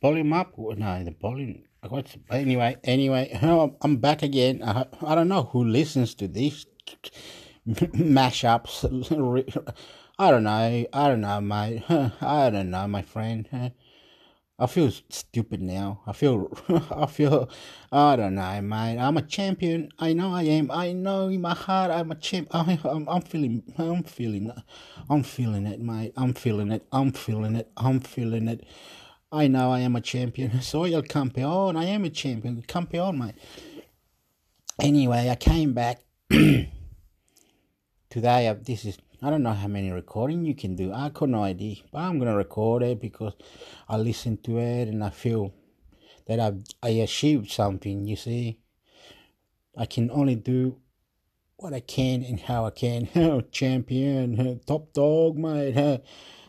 volume up? No, the volume. What's anyway? Anyway, oh, I'm back again. I, I don't know who listens to these mashups. I don't know. I don't know, mate. I don't know, my friend. I feel stupid now. I feel, I feel, I don't know, mate. I'm a champion. I know I am. I know in my heart I'm a champ. I, I'm, I'm feeling, I'm feeling, I'm feeling it, mate. I'm feeling it. I'm feeling it. I'm feeling it. I know I am a champion. Soy el campeón. I am a champion. Campeón, mate. Anyway, I came back today. I, This is I don't know how many recording you can do. I got no idea, but I'm gonna record it because I listen to it and I feel that I I achieved something. You see, I can only do what I can and how I can. champion, top dog, mate.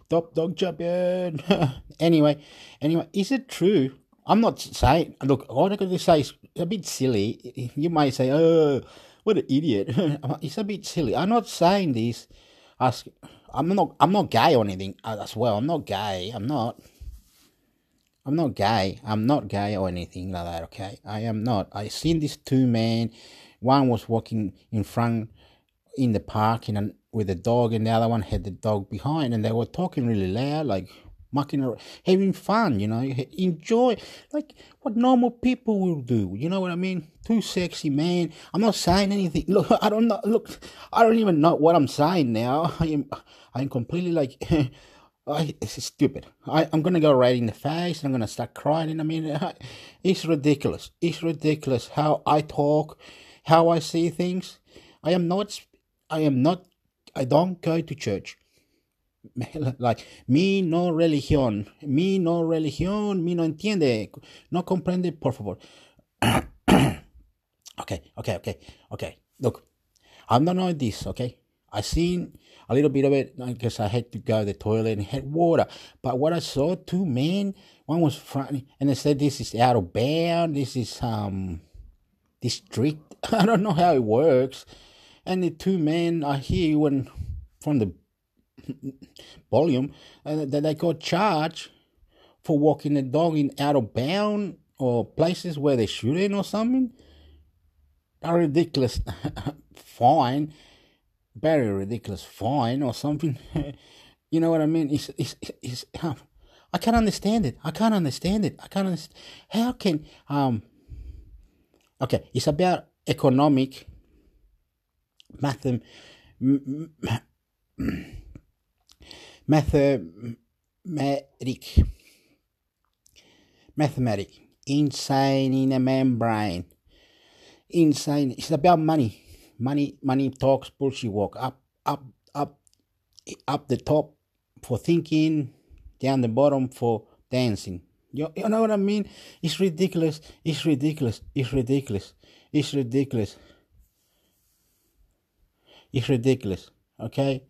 Top dog champion. anyway, anyway, is it true? I'm not saying. Look, what I'm gonna say is a bit silly. You might say, "Oh, what an idiot!" it's a bit silly. I'm not saying this ask. I'm not. I'm not gay or anything as well. I'm not gay. I'm not. I'm not gay. I'm not gay or anything like that. Okay, I am not. I seen these two men. One was walking in front in the park and with the dog, and the other one had the dog behind, and they were talking really loud, like mucking around, having fun, you know, enjoy like what normal people will do. You know what I mean? Too sexy, man. I'm not saying anything. Look, I don't know. Look, I don't even know what I'm saying now. I am, I'm completely like. I, it's stupid. I, I'm gonna go right in the face and I'm gonna start crying. I mean, it's ridiculous. It's ridiculous how I talk, how I see things. I am not. I am not. I don't go to church. like mi no religión, mi no religión, mi no entiende, no comprende, por favor. okay, okay, okay, okay. Look, I'm not knowing this, okay? I seen a little bit of it because I had to go to the toilet and had water. But what I saw, two men, one was front, and they said this is out of bound. This is um district. I don't know how it works. And the two men are here when from the volume uh, that they got charged for walking the dog in out of bound or places where they shouldn't or something. A ridiculous fine, very ridiculous fine or something. you know what I mean? It's, it's, it's, uh, I can't understand it. I can't understand it. I can't understand. How can, um, okay, it's about economic math mathematic mathematic insane in a membrane. Insane it's about money. Money money talks bullshit walk up up up up the top for thinking down the bottom for dancing. You, you know what i mean? It's ridiculous. It's ridiculous. It's ridiculous. It's ridiculous it's ridiculous okay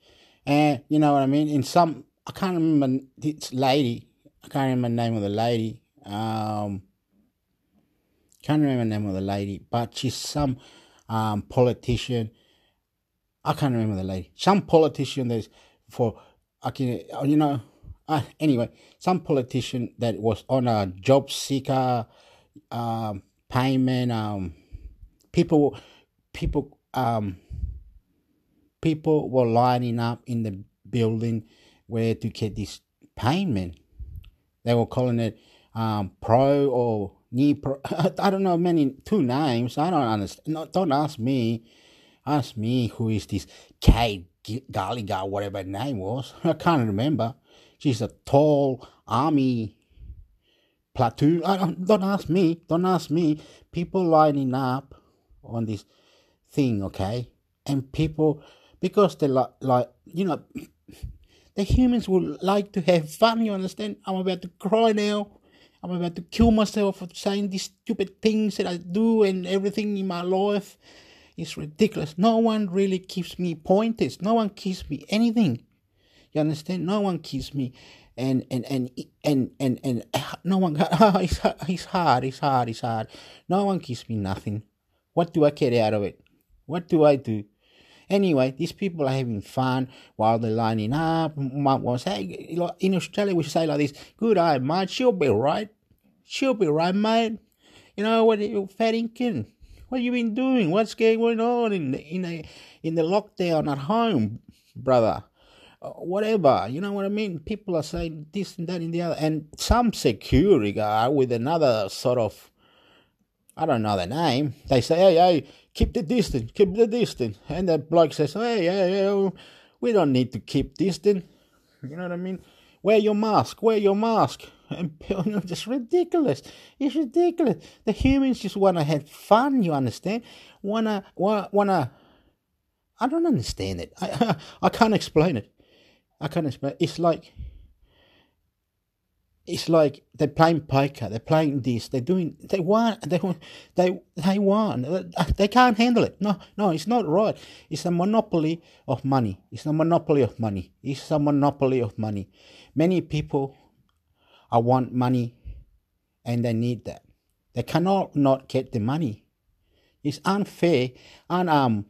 and you know what I mean? In some, I can't remember this lady. I can't remember the name of the lady. Um, can't remember the name of the lady, but she's some um, politician. I can't remember the lady. Some politician that's for, I can, you know, uh, anyway, some politician that was on a job seeker um, payment. Um, people, people, um, people were lining up in the building where to get this payment. They were calling it um, pro or knee pro. I don't know many two names. I don't understand. No, don't ask me. Ask me who is this Kate Gallagher, whatever her name was. I can't remember. She's a tall army platoon. I don't, don't ask me. Don't ask me. People lining up on this thing, okay? And people because they like, like you know, the humans would like to have fun. You understand? I'm about to cry now. I'm about to kill myself for saying these stupid things that I do and everything in my life. It's ridiculous. No one really gives me pointers. No one gives me anything. You understand? No one gives me and and and and and and, no one got it's, it's hard it's hard it's hard no one gives me nothing what do i get out of it what do i do Anyway, these people are having fun while they're lining up. Mum was hey, in Australia we say like this: "Good eye, mate. She'll be right. She'll be right, mate." You know what, fattingkin? What you been doing? What's going on in the, in the in the lockdown at home, brother? Whatever, you know what I mean? People are saying this and that and the other, and some security guy with another sort of, I don't know the name. They say, "Hey, hey, keep the distance, keep the distance," and the bloke says, "Hey, hey, hey, oh, we don't need to keep distance." You know what I mean? Wear your mask. Wear your mask. And it's ridiculous. It's ridiculous. The humans just want to have fun. You understand? Wanna, wanna, wanna. I don't understand it. I, I can't explain it. I can't explain. It's like it's like they're playing poker, they're playing this, they're doing, they want, they they they want, they can't handle it. No, no, it's not right. It's a monopoly of money. It's a monopoly of money. It's a monopoly of money. Many people, I want money, and they need that. They cannot not get the money. It's unfair, and um,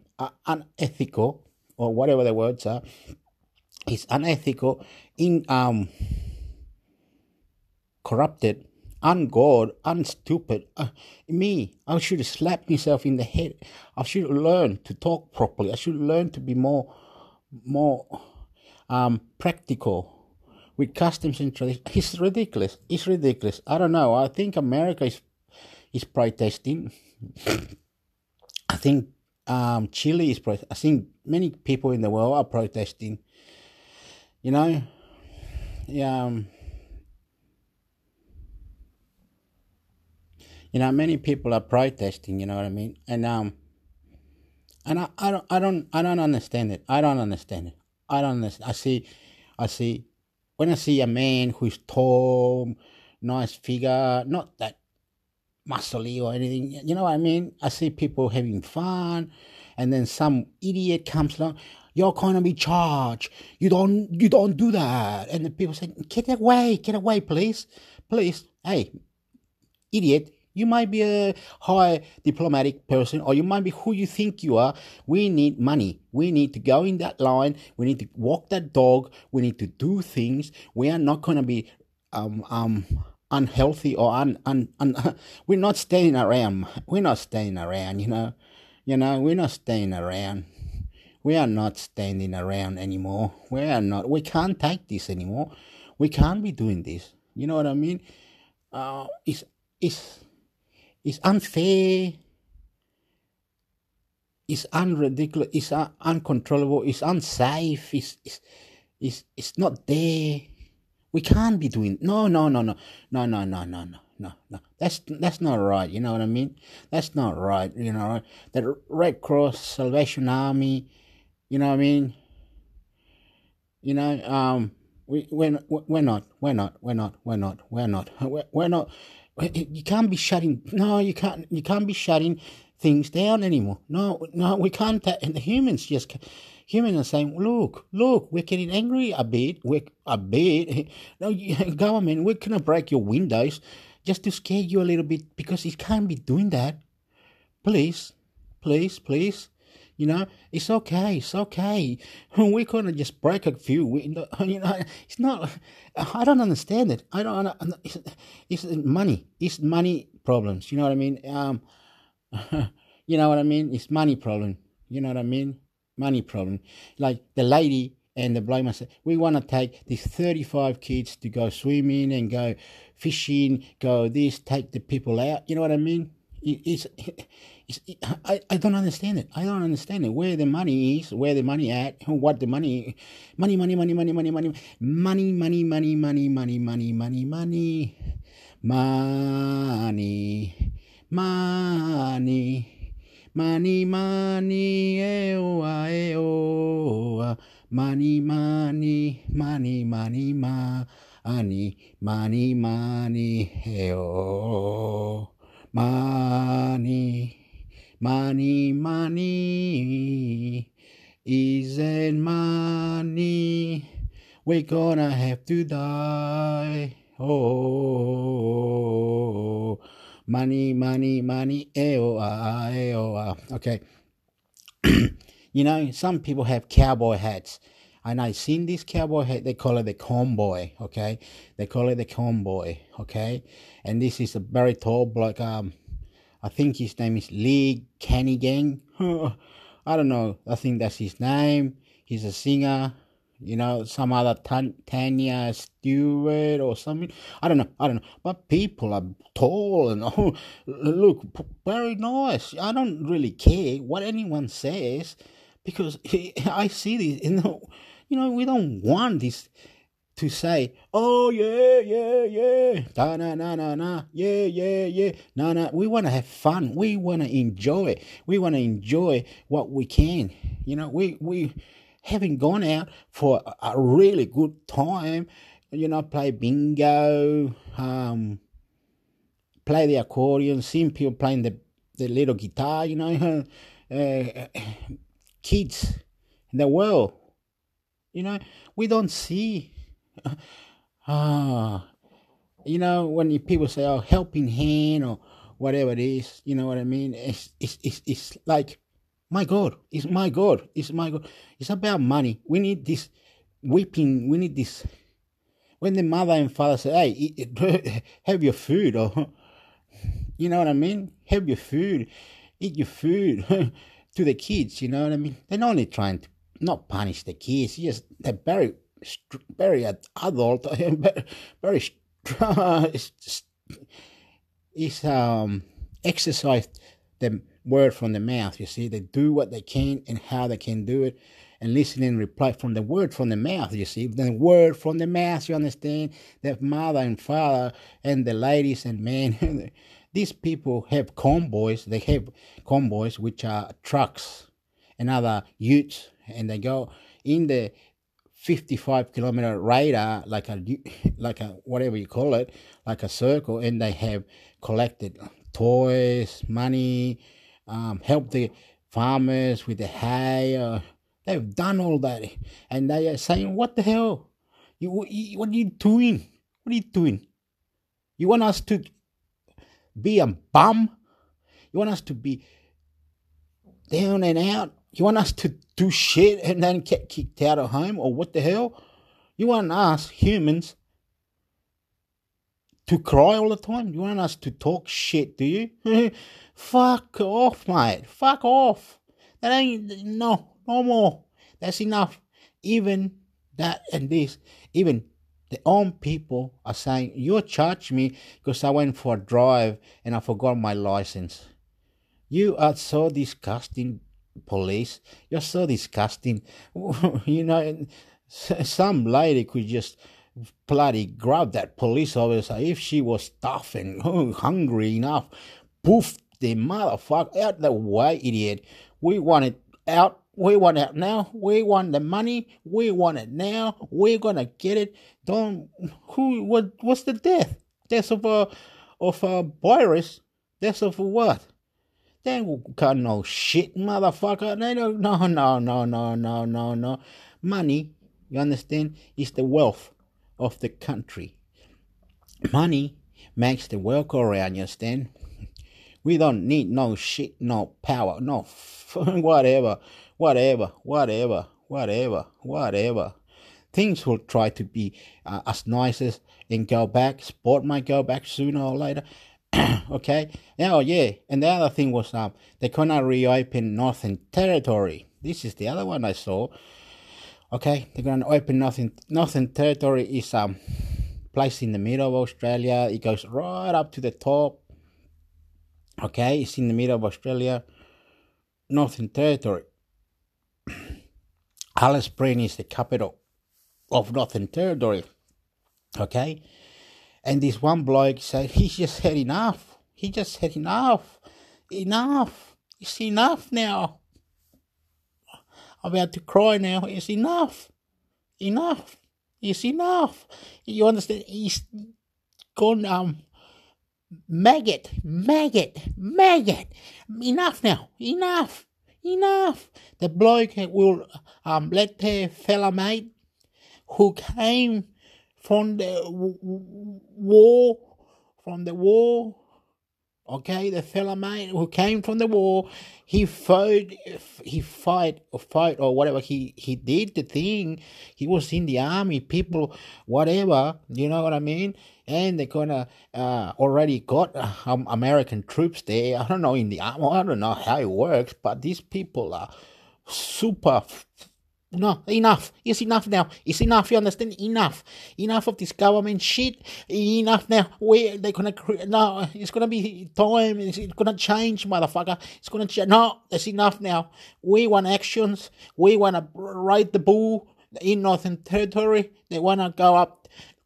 unethical, or whatever the words are It's unethical, in um, corrupted, ungod, unstupid. Uh, me, I should slap myself in the head. I should learn to talk properly. I should learn to be more, more um, practical with customs and tradition. It's ridiculous. It's ridiculous. I don't know. I think America is is protesting. I think um, Chile is. Protesting. I think many people in the world are protesting you know, yeah, um, you know, many people are protesting. You know what I mean? And um, and I, I don't, I don't, I don't understand it. I don't understand it. I don't understand. I see, I see, when I see a man who's tall, nice figure, not that muscly or anything. You know what I mean? I see people having fun, and then some idiot comes along you're gonna be charged. You don't you don't do that. And the people say, Get away, get away, please. Please. Hey, idiot, you might be a high diplomatic person or you might be who you think you are. We need money. We need to go in that line. We need to walk that dog. We need to do things. We are not gonna be um um unhealthy or un, un, un we're not staying around. We're not staying around, you know. You know, we're not staying around. We are not standing around anymore. We are not. We can't take this anymore. We can't be doing this. You know what I mean? Uh, it's it's it's unfair. It's unridiculous. It's un- uncontrollable. It's unsafe. It's, it's it's it's not there. We can't be doing. No, no, no, no, no, no, no, no, no no, no. That's that's not right. You know what I mean? That's not right. You know, the Red Cross, Salvation Army, you know what I mean? You know, um, we we're, we're not, we're not, we're not, we're not, we're not, we're, we're not. You can't be shutting. No, you can't. You can't be shutting things down anymore. No, no, we can't. And the humans just humans are saying, look, look, we're getting angry a bit. We're a bit. No, government, we're gonna break your windows just to scare you a little bit because it can't be doing that. Please, please, please. You know, it's okay. It's okay. We're gonna just break a few. We, you know, it's not. I don't understand it. I don't. It's, it's money. It's money problems. You know what I mean? Um, you know what I mean? It's money problem. You know what I mean? Money problem. Like the lady and the bloke must say, we want to take these 35 kids to go swimming and go fishing, go this, take the people out. You know what I mean? It's, I, I don't understand it. I don't understand it. Where the money is, where the money at, what the money, money, money, money, money, money, money, money, money, money, money, money, money, money, money, money, money, money, money, eo, eo, money, money, money, money, money, money, money, eo. Money, money, money isn't money. We're gonna have to die. Oh, money, money, money. Eo, ah, eo, ah. Okay. You know, some people have cowboy hats. And I seen this cowboy hat, they call it the convoy, okay? They call it the convoy, okay? And this is a very tall bloke, um, I think his name is Lee Kernaghan. I don't know, I think that's his name. He's a singer, you know, some other Tanya Stewart or something. I don't know, I don't know. But people are tall and oh, look very nice. I don't really care what anyone says because I see this. You know, you know, we don't want this to say, oh yeah, yeah, yeah, na na na na na, yeah, yeah, yeah, no, no. We want to have fun. We want to enjoy. We want to enjoy what we can. You know, we we having gone out for a really good time. You know, play bingo, um, play the accordion, seeing people playing the the little guitar. You know, uh, kids in the world. You know, we don't see. Ah, you know, when people say, "Oh, helping hand" or whatever it is, you know what I mean? It's it's it's, it's like, my God, it's my God, it's my God. It's about money. We need this weeping. We need this. When the mother and father say, "Hey, eat, have your food," or you know what I mean, have your food, eat your food to the kids. You know what I mean? They're not only trying to not punish the kids. Just they're very very adult, and very strong. is um exercise the word from the mouth. You see, they do what they can and how they can do it, and listen and reply from the word from the mouth. You see, the word from the mouth. You understand that mother and father and the ladies and men. These people have convoys. They have convoys which are trucks and other utes, and they go in the 55 kilometer radar, like a like a whatever you call it, like a circle, and they have collected toys, money, um, help the farmers with the hay. Uh, they've done all that, and they are saying, "What the hell? You, you what are you doing? What are you doing? You want us to be a bum? You want us to be down and out? You want us to do shit and then get kicked out of home or what the hell? You want us humans to cry all the time? You want us to talk shit, do you? Fuck off, mate. Fuck off. That ain't no no more. That's enough. Even that and this, even the own people are saying you charge me because I went for a drive and I forgot my license. You are so disgusting, police. You're so disgusting. you know, some lady could just bloody grab that police officer if she was tough and hungry enough. Poof, the motherfucker out the way, idiot. We want it out. We want it now. We want the money. We want it now. We're gonna get it. Don't who what what's the death? Death of a of a virus. Death of what? They ain't got no shit, motherfucker. They don't, no, no, no, no, no, no, no. Money, you understand, is the wealth of the country. Money makes the world go around, you understand? We don't need no shit, no power, no whatever, whatever, whatever, whatever, whatever. Things will try to be uh, as nice as and go back. Sport might go back sooner or later. okay. Oh yeah, and the other thing was um they're gonna reopen Northern Territory. This is the other one I saw. Okay, they're gonna open Northern Northern Territory is um place in the middle of Australia. It goes right up to the top. Okay, it's in the middle of Australia. Northern Territory. Alice Springs is the capital of Northern Territory. Okay, and this one bloke said, he just had enough. He just had enough. Enough. It's enough now. I'm about to cry now. It's enough. Enough. It's enough. You understand? He's gone, um, maggot, maggot, maggot. Enough now. Enough. Enough. The bloke will um, let their fella mate who came from the war, from the war Okay, the fella mate who came from the war, he fought, he fight or fight or whatever. He he did the thing. He was in the army. People, whatever. You know what I mean? And they're gonna uh, already got uh, um, American troops there. I don't know in the army. I don't know how it works, but these people are super no, enough. It's enough now. It's enough. You understand? Enough. Enough of this government shit. Enough now. We they're gonna create. No, it's gonna be time. It's, it's gonna change, motherfucker. It's gonna change. No, that's enough now. We want actions. We wanna ride the bull in Northern Territory. They wanna go up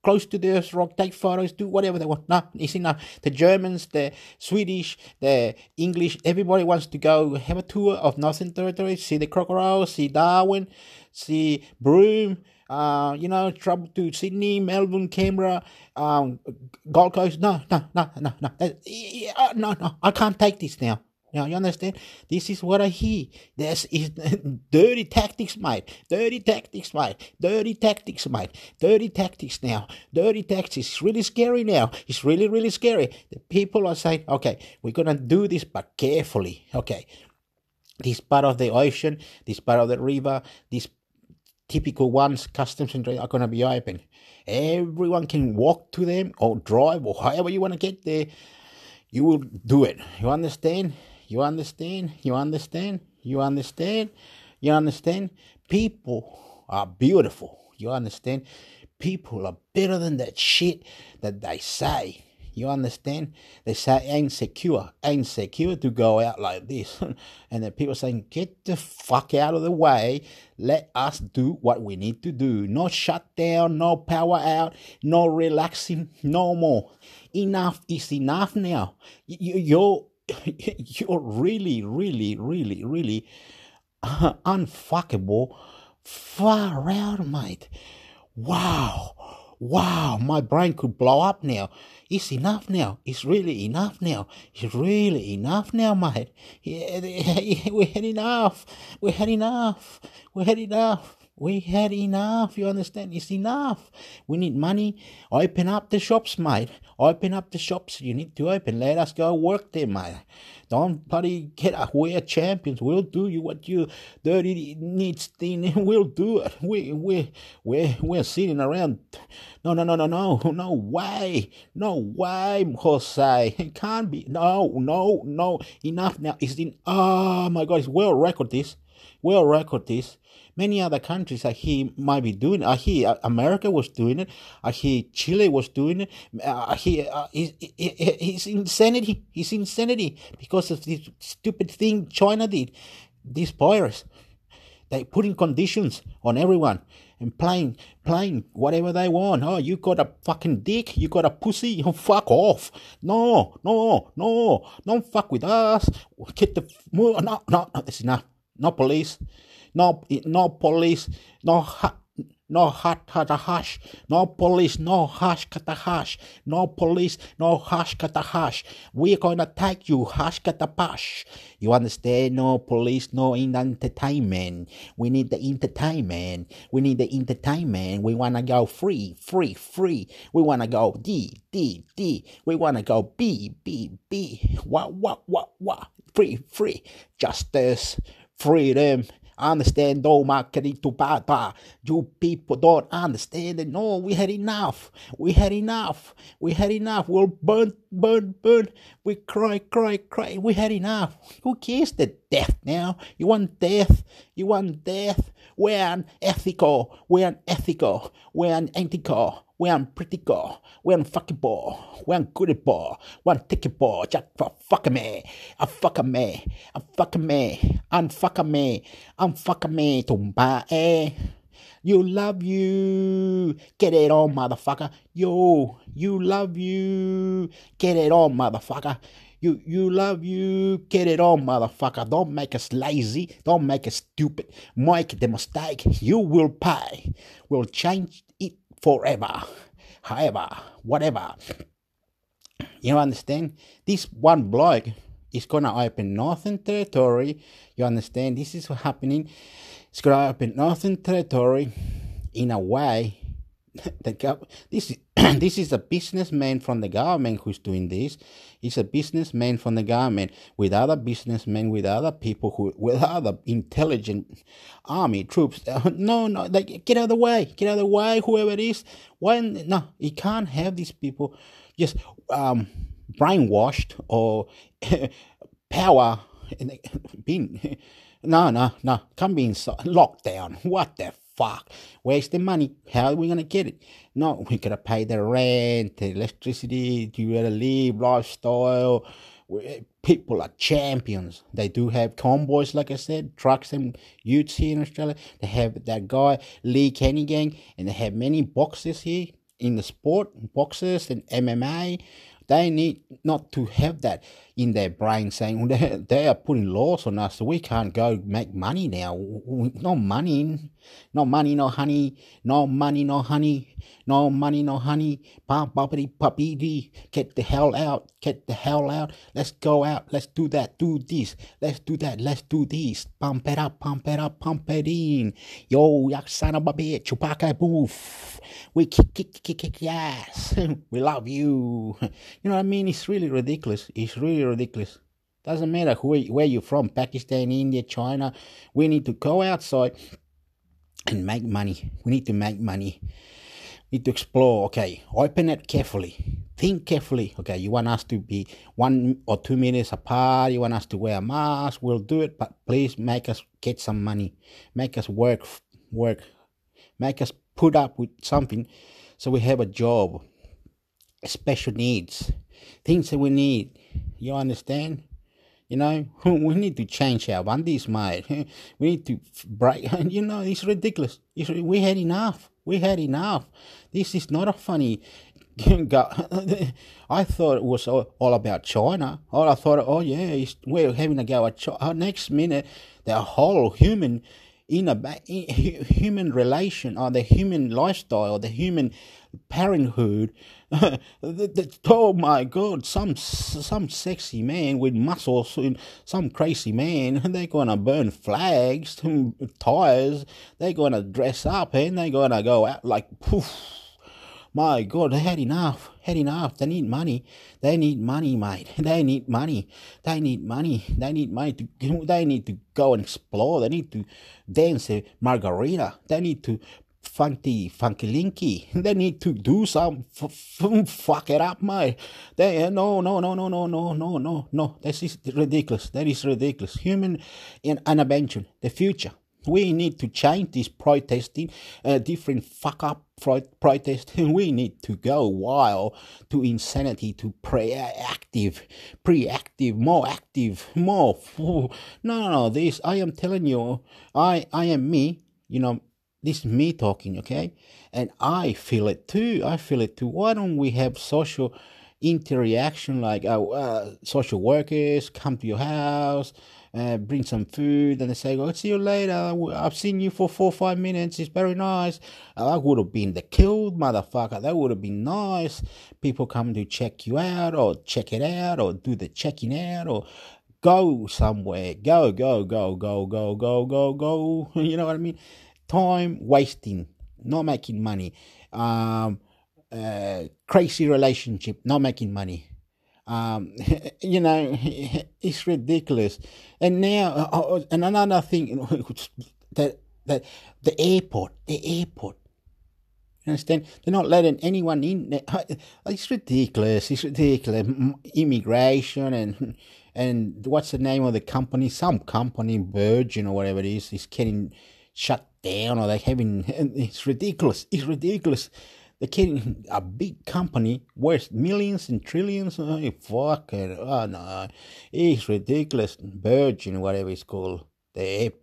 close to the rock, take photos, do whatever they want. No, it's enough. The Germans, the Swedish, the English, everybody wants to go have a tour of Northern Territory, see the crocodiles, see Darwin, see Broome, uh, you know, travel to Sydney, Melbourne, Canberra, um, Gold Coast. No, no, no, no, no, uh, no, no. I can't take this now. Now you understand? This is what I hear. This is dirty tactics, mate. Dirty tactics, mate. Dirty tactics, mate. Dirty tactics now. Dirty tactics. It's really scary now. It's really, really scary. The people are saying, okay, we're gonna do this, but carefully. Okay. This part of the ocean, this part of the river, these typical ones, customs and are gonna be open. Everyone can walk to them or drive or however you want to get there. You will do it. You understand? You understand? You understand? You understand? You understand? People are beautiful. You understand? People are better than that shit that they say. You understand? They say ain't secure, ain't secure to go out like this. and then people saying, get the fuck out of the way. Let us do what we need to do. No shutdown, no power out, no relaxing, no more. Enough is enough now. You're you're really, really, really, really uh, unfuckable far out, mate. Wow. Wow, my brain could blow up now. It's enough now. It's really enough now. It's really enough now, mate. Yeah, we had enough. We had enough. We had enough. We had enough, you understand? It's enough. We need money. Open up the shops, mate. Open up the shops. You need to open. Let us go work there, mate. Don't bloody get a We're champions. We'll do you what you dirty needs thing. We'll do it. We we we we're sitting around. No no no no no no way. No way, Jose. It can't be. No no no. Enough now. It's in. Oh my God. It's well record this. Well record this many other countries I hear might be doing it. I hear America was doing it. Uh, I hear Chile was doing it. Hear uh, it's uh, insanity. It's insanity because of this stupid thing China did. This virus. They putting conditions on everyone and playing playing whatever they want. Oh, you got a fucking dick, you got a pussy, you fuck off. No, no, no, don't fuck with us. Get the no, no, no, that's enough. No police no, no police, no ha, no hot hash, no police, no hash hash, no police, no hash hash. We're gonna take you hash pash. You understand? No police, no entertainment. We need the entertainment. We need the entertainment. We wanna go free, free, free. We wanna go D, D, D. We wanna go B, B, B. What, what, what, what? Free, free. Justice, freedom understand though my querido papa. You people don't understand it. No we had enough. We had enough. We had enough. We'll burn burn burn. We cry cry cry. We had enough. Who cares the death now? You want death? You want death? We're unethical we're unethical we're unethical we're unpractical we're unfuckable we're ungoodable we're untickable just for fucking me a fucking me a fucking me unfucking me unfucking me tumba eh you love you. Get it on, motherfucker. Yo, you love you. Get it on, motherfucker. You you love you. Get it on, motherfucker. Don't make us lazy. Don't make us stupid. Make the mistake. You will pay. We'll change it forever. However, whatever. You understand? This one bloke is gonna open Northern Territory. You understand? This is happening. It's gonna open Northern Territory in a way the gov- this is this is a businessman from the government who's doing this. He's a businessman from the government with other businessmen, with other people who, with other intelligent army troops. no, no, get out of the way, get out of the way, whoever it is. When no, he can't have these people just um, brainwashed or power being. No, no, no, can't be in locked down. What the fuck? The money? How are we gonna get it? No, we gotta pay the rent, the electricity, you gotta live, lifestyle. People are champions. They do have convoys, like I said, trucks and utes here in Australia. They have that guy Lee Kernaghan, and they have many boxers here in the sport, boxers and MMA. They need not to have that in their brain saying they, they are putting laws on us so we can't go make money now. No money, no money, no honey, no money, no honey, no money, no honey. Pop, boppity, puppy, get the hell out, get the hell out. Let's go out, let's do that, do this, let's do that, let's do this. Pump it up, pump it up, pump it in. Yo, yak son of a bitch, Chewbacca boof. We kick, kick, kick, kick, ass. we love you. You know what I mean? It's really ridiculous. It's really ridiculous. Doesn't matter who, where you're from, Pakistan, India, China. We need to go outside and make money. We need to make money. We need to explore. Okay, open it carefully. Think carefully. Okay, you want us to be one or two meters apart. You want us to wear a mask. We'll do it, but please make us get some money. Make us work, work. Make us put up with something so we have a job. Special needs, things that we need you understand? You know, we need to change our bandits, mate. We need to break. You know, it's ridiculous. It's, we had enough. We had enough. This is not a funny. I thought it was all, all about China. All I thought, oh yeah, we're having a go at China. Oh, next minute, the whole human in a human relation or the human lifestyle, the human parenthood. oh my God, some some sexy man with muscles, some crazy man, they're gonna burn flags, tires. They're gonna dress up and they're gonna go out like poof my God, they had enough, had enough. They need money. They need money, mate. They need money. They need money. They need money to. They need to go and explore. They need to dance a margarita. They need to funky, funky linky. They need to do some fuck it up, mate. They no, no, no, no, no, no, no, no, no. This is ridiculous. That is ridiculous. Human in an the future. We need to change this protesting, uh, different fuck up protesting. We need to go wild to insanity, to pre-active, pre-active, more active, more. No, no, no. This I am telling you, I, I am me. You know, this is me talking, okay, and I feel it too. I feel it too. Why don't we have social interaction like uh, uh, social workers come to your house? uh, bring some food, and they say, "Oh, see you later. I've seen you for four, or five minutes. It's very nice." Uh, that would have been the killed motherfucker. That would have been nice. People come to check you out, or check it out, or do the checking out, or go somewhere. Go, go, go, go, go, go, go, go. You know what I mean? Time wasting, not making money. Um, uh, crazy relationship, not making money um, you know, it's ridiculous. And now, uh, uh, and another thing that that the airport, the airport. You understand? They're not letting anyone in. It's ridiculous. It's ridiculous. Immigration and and what's the name of the company? Some company, Virgin or whatever it is, is getting shut down or they're having. It's ridiculous. It's ridiculous. They're getting a big company worth millions and trillions. Oh, fuck it. Oh, no. It's ridiculous. Virgin, whatever it's called. The,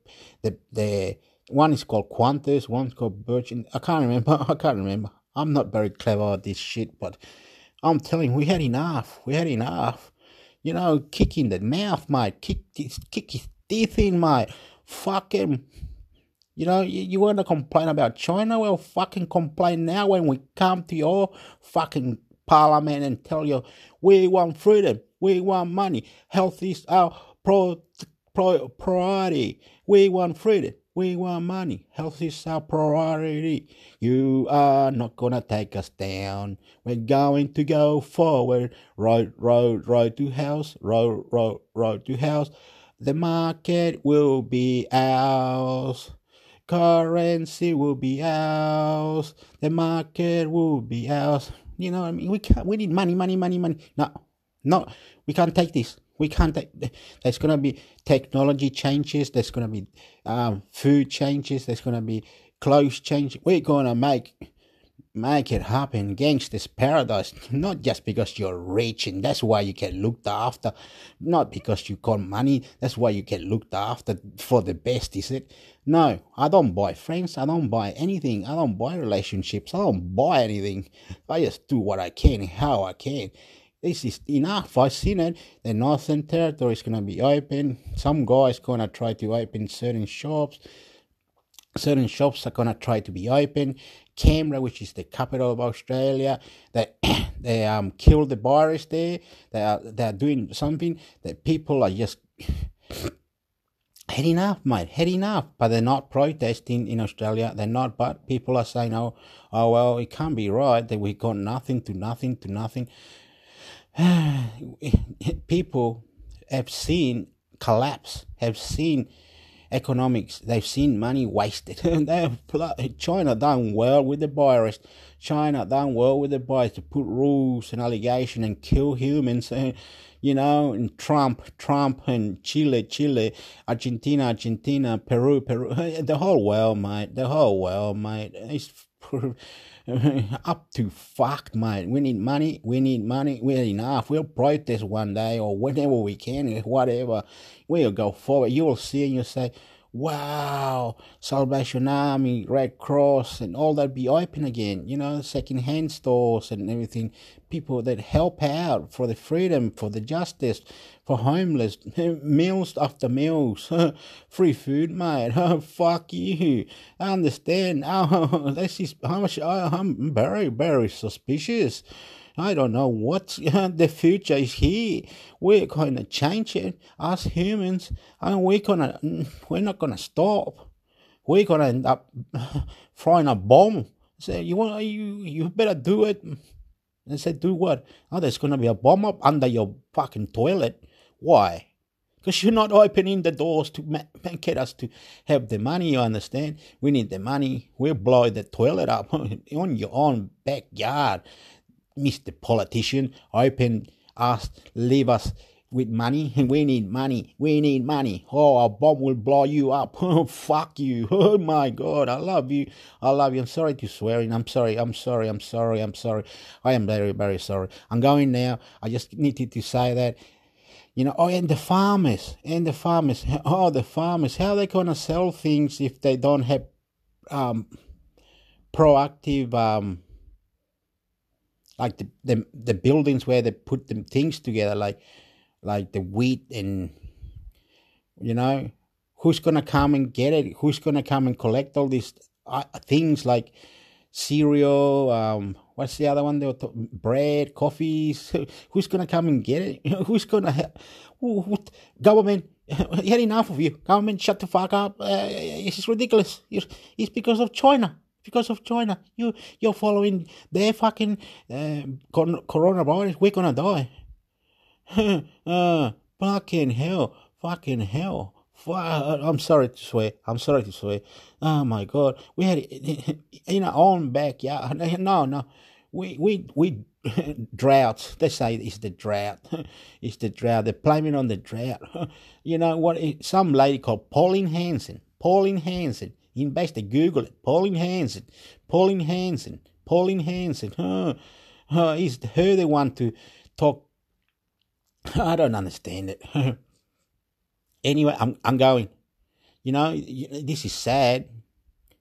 the, the, one is called Qantas, one's called Virgin. I can't remember. I can't remember. I'm not very clever at this shit, but I'm telling we had enough. We had enough. You know, kick in the mouth, mate. Kick, kick his teeth in, mate. Fuck him. You know, you, you want to complain about China? Well, fucking complain now when we come to your fucking parliament and tell you we want freedom, we want money, health is our pro, pro, priority, we want freedom, We want money. Health is our priority. You are not gonna take us down. We're going to go forward. Road, road, road to house. Road, road, road to house. The market will be ours. Currency will be ours. The market will be ours. You know, I mean, we can't. We need money, money, money, money. No, no, we can't take this. We can't. Take, there's gonna be technology changes. There's gonna be um, food changes. There's gonna be clothes changes. We're gonna make make it happen. Gangsters paradise. Not just because you're rich and that's why you get looked after. Not because you got money. That's why you get looked after for the best. Is it? No, I don't buy friends. I don't buy anything. I don't buy relationships. I don't buy anything. I just do what I can, how I can this is enough. I've seen it. The Northern Territory is going to be open. Some guys going to try to open certain shops. Certain shops are going to try to be open. Canberra, which is the capital of Australia, they they um killed the virus there. They are they are doing something that people are just heading up, mate, heading up. But they're not protesting in Australia. They're not. But people are saying, oh, oh well, it can't be right that we got nothing to nothing to nothing. people have seen collapse, have seen economics, they've seen money wasted. China done well with the virus. China done well with the virus to put rules and allegation and kill humans. you know, and Trump, Trump, and Chile, Chile, Argentina, Argentina, Peru, Peru, the whole world, mate, the whole world, mate. It's up to fuck, mate. We need money. We need money. We need enough. We'll protest one day or whenever we can, whatever. We'll go forward. You will see and you'll say, wow, Salvation Army, Red Cross, and all that be open again. You know, second-hand stores and everything. People that help out for the freedom, for the justice, for homeless, meals after meals, free food, mate. fuck you. I understand. Oh, this is how much. Oh, I'm very, very suspicious. I don't know what the future is here. We're going to change it as humans, and we're gonna we're not gonna stop. We're gonna end up throwing a bomb. Say you want you you better do it. And said, do what? Oh, there's gonna be a bomb up under your fucking toilet. Why? Because you're not opening the doors to get us to have the money, you understand? We need the money. We'll blow the toilet up on your own backyard. Mr. Politician, open us, leave us with money. We need money. We need money. Oh, a bomb will blow you up. Oh, fuck you. Oh my God. I love you. I love you. I'm sorry to swearing. I'm sorry. I'm sorry. I'm sorry. I'm sorry. I am very, very sorry. I'm going now. I just needed to say that. You know, oh, and the farmers, and the farmers, oh, the farmers, how they going to sell things if they don't have um, proactive um, like the, the the buildings where they put them things together, like like the wheat and you know who's gonna come and get it? Who's gonna come and collect all these uh, things like cereal? Um, what's the other one? Were bread, coffees. Who's gonna come and get it? who's gonna have, who, who, government? Had enough of you. Government, shut the fuck up. Uh, it's ridiculous. It's, it's because of China because of China. You you're following their fucking uh, coronavirus. We're gonna die. uh, fucking hell, fucking hell. I'm sorry to swear. I'm sorry to swear. Oh my God, we had it in our own backyard. No, no, we we we droughts. They say it's the drought. it's the drought. They're blaming on the drought. you know what? Some lady called Pauline Hanson. Pauline Hanson in basically Google it. Pauline Hanson. Pauline Hanson. Pauline Hanson. Huh. Huh. Is her the one to talk? I don't understand it. anyway, I'm I'm going. You know, this is sad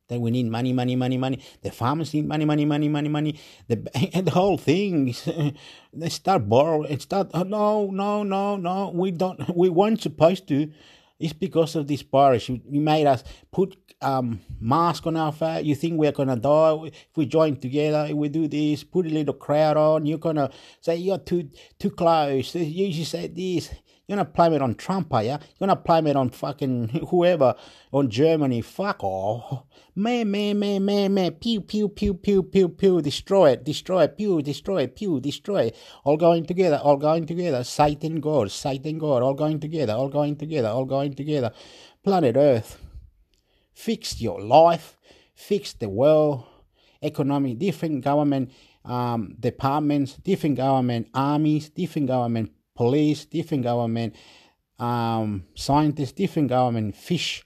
that we need money, money, money, money. The farmers need money, money, money, money, money. The the whole thing, uh, they start borrowing. And start oh, no, no, no, no. We don't. We weren't supposed to. It's because of this virus. You, you made us put um, mask on our face. You think we're gonna die if we join together? If We do this. Put a little crowd on. You're gonna say you're too too close. You, you said this. You're gonna blame it on Trump, are you? You're gonna blame it on fucking whoever, on Germany. Fuck off. Man, man, man, man, man. Pew, pew, pew, pew, pew, pew. Destroy it, destroy it, pew, destroy it, pew, destroy it. All going together, all going together. Satan God, Satan God, all going together, all going together, all going together. Planet Earth. Fix your life, fix the world, economy, different government um, departments, different government armies, different government police, different government um, scientists, different government fish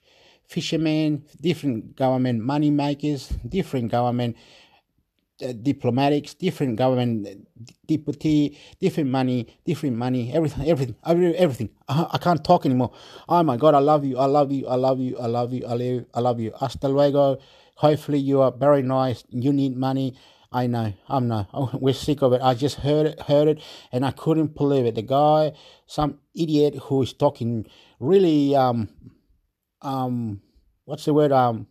fishermen, different government money makers, different government uh, diplomatics, different government deputy, different money, different money, everything, everything, everything. I, I can't talk anymore. Oh my God, I love you, I love you, I love you, I love you, I love you, I love you. Hasta luego. Hopefully you are very nice. You need money. I know, I'm no, we're sick of it. I just heard it, heard it, and I couldn't believe it. The guy, some idiot who is talking really, um, um, what's the word, um,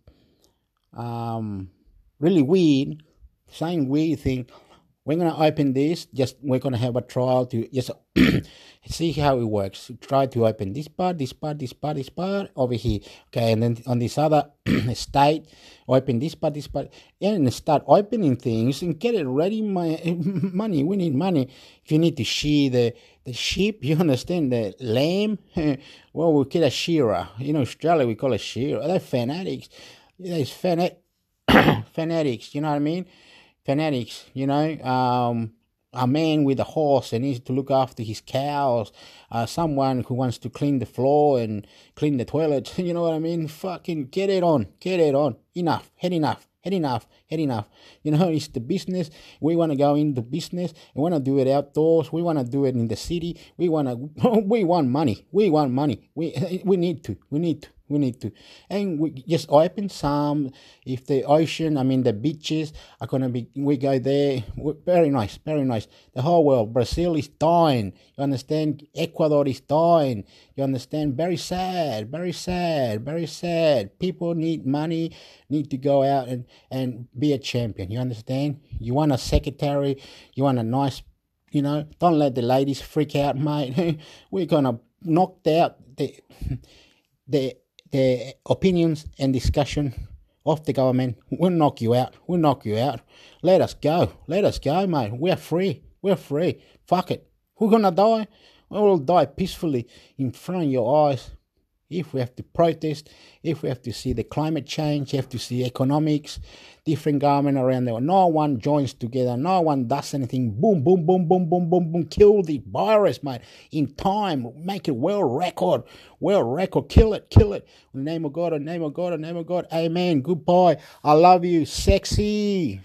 um, really weird, saying weird thing. We're gonna open this. Just we're gonna have a trial to just see how it works. Try to open this part, this part, this part, this part over here. Okay, and then on this other state, open this part, this part, and start opening things and get it ready. My money, we need money. If you need to shear the the sheep, you understand the lamb. well, we get a shearer. In Australia, we call a shearer. They're fanatics. Fanat fanatics. You know what I mean? Fanatics, you know, um, a man with a horse and needs to look after his cows, uh, someone who wants to clean the floor and clean the toilet, you know what I mean? Fucking get it on, get it on. Enough, had enough, had enough, had enough. You know, it's the business. We want to go into business. We want to do it outdoors. We want to do it in the city. We want to, we want money. We want money. We, we need to, we need to we need to. And we just open some if the ocean i mean the beaches are going to be we go there very nice very nice. The whole world brazil is dying. You understand? Ecuador is dying. You understand? Very sad very sad very sad. People need money need to go out and and be a champion. You understand? You want a secretary you want a nice you know don't let the ladies freak out mate. We're gonna knock out the the the opinions and discussion of the government will knock you out. We'll knock you out. Let us go. Let us go, mate. We're free. We're free. Fuck it. We're gonna die. We'll die peacefully in front of your eyes if we have to protest, if we have to see the climate change, have to see economics, different government around the world. No one joins together, no one does anything. Boom, boom, boom, boom, boom, boom, boom. Kill the virus, mate. In time, make it world record. World record. Kill it, kill it. In the name of God, in the name of God, in the name of God. Amen. Goodbye. I love you. Sexy.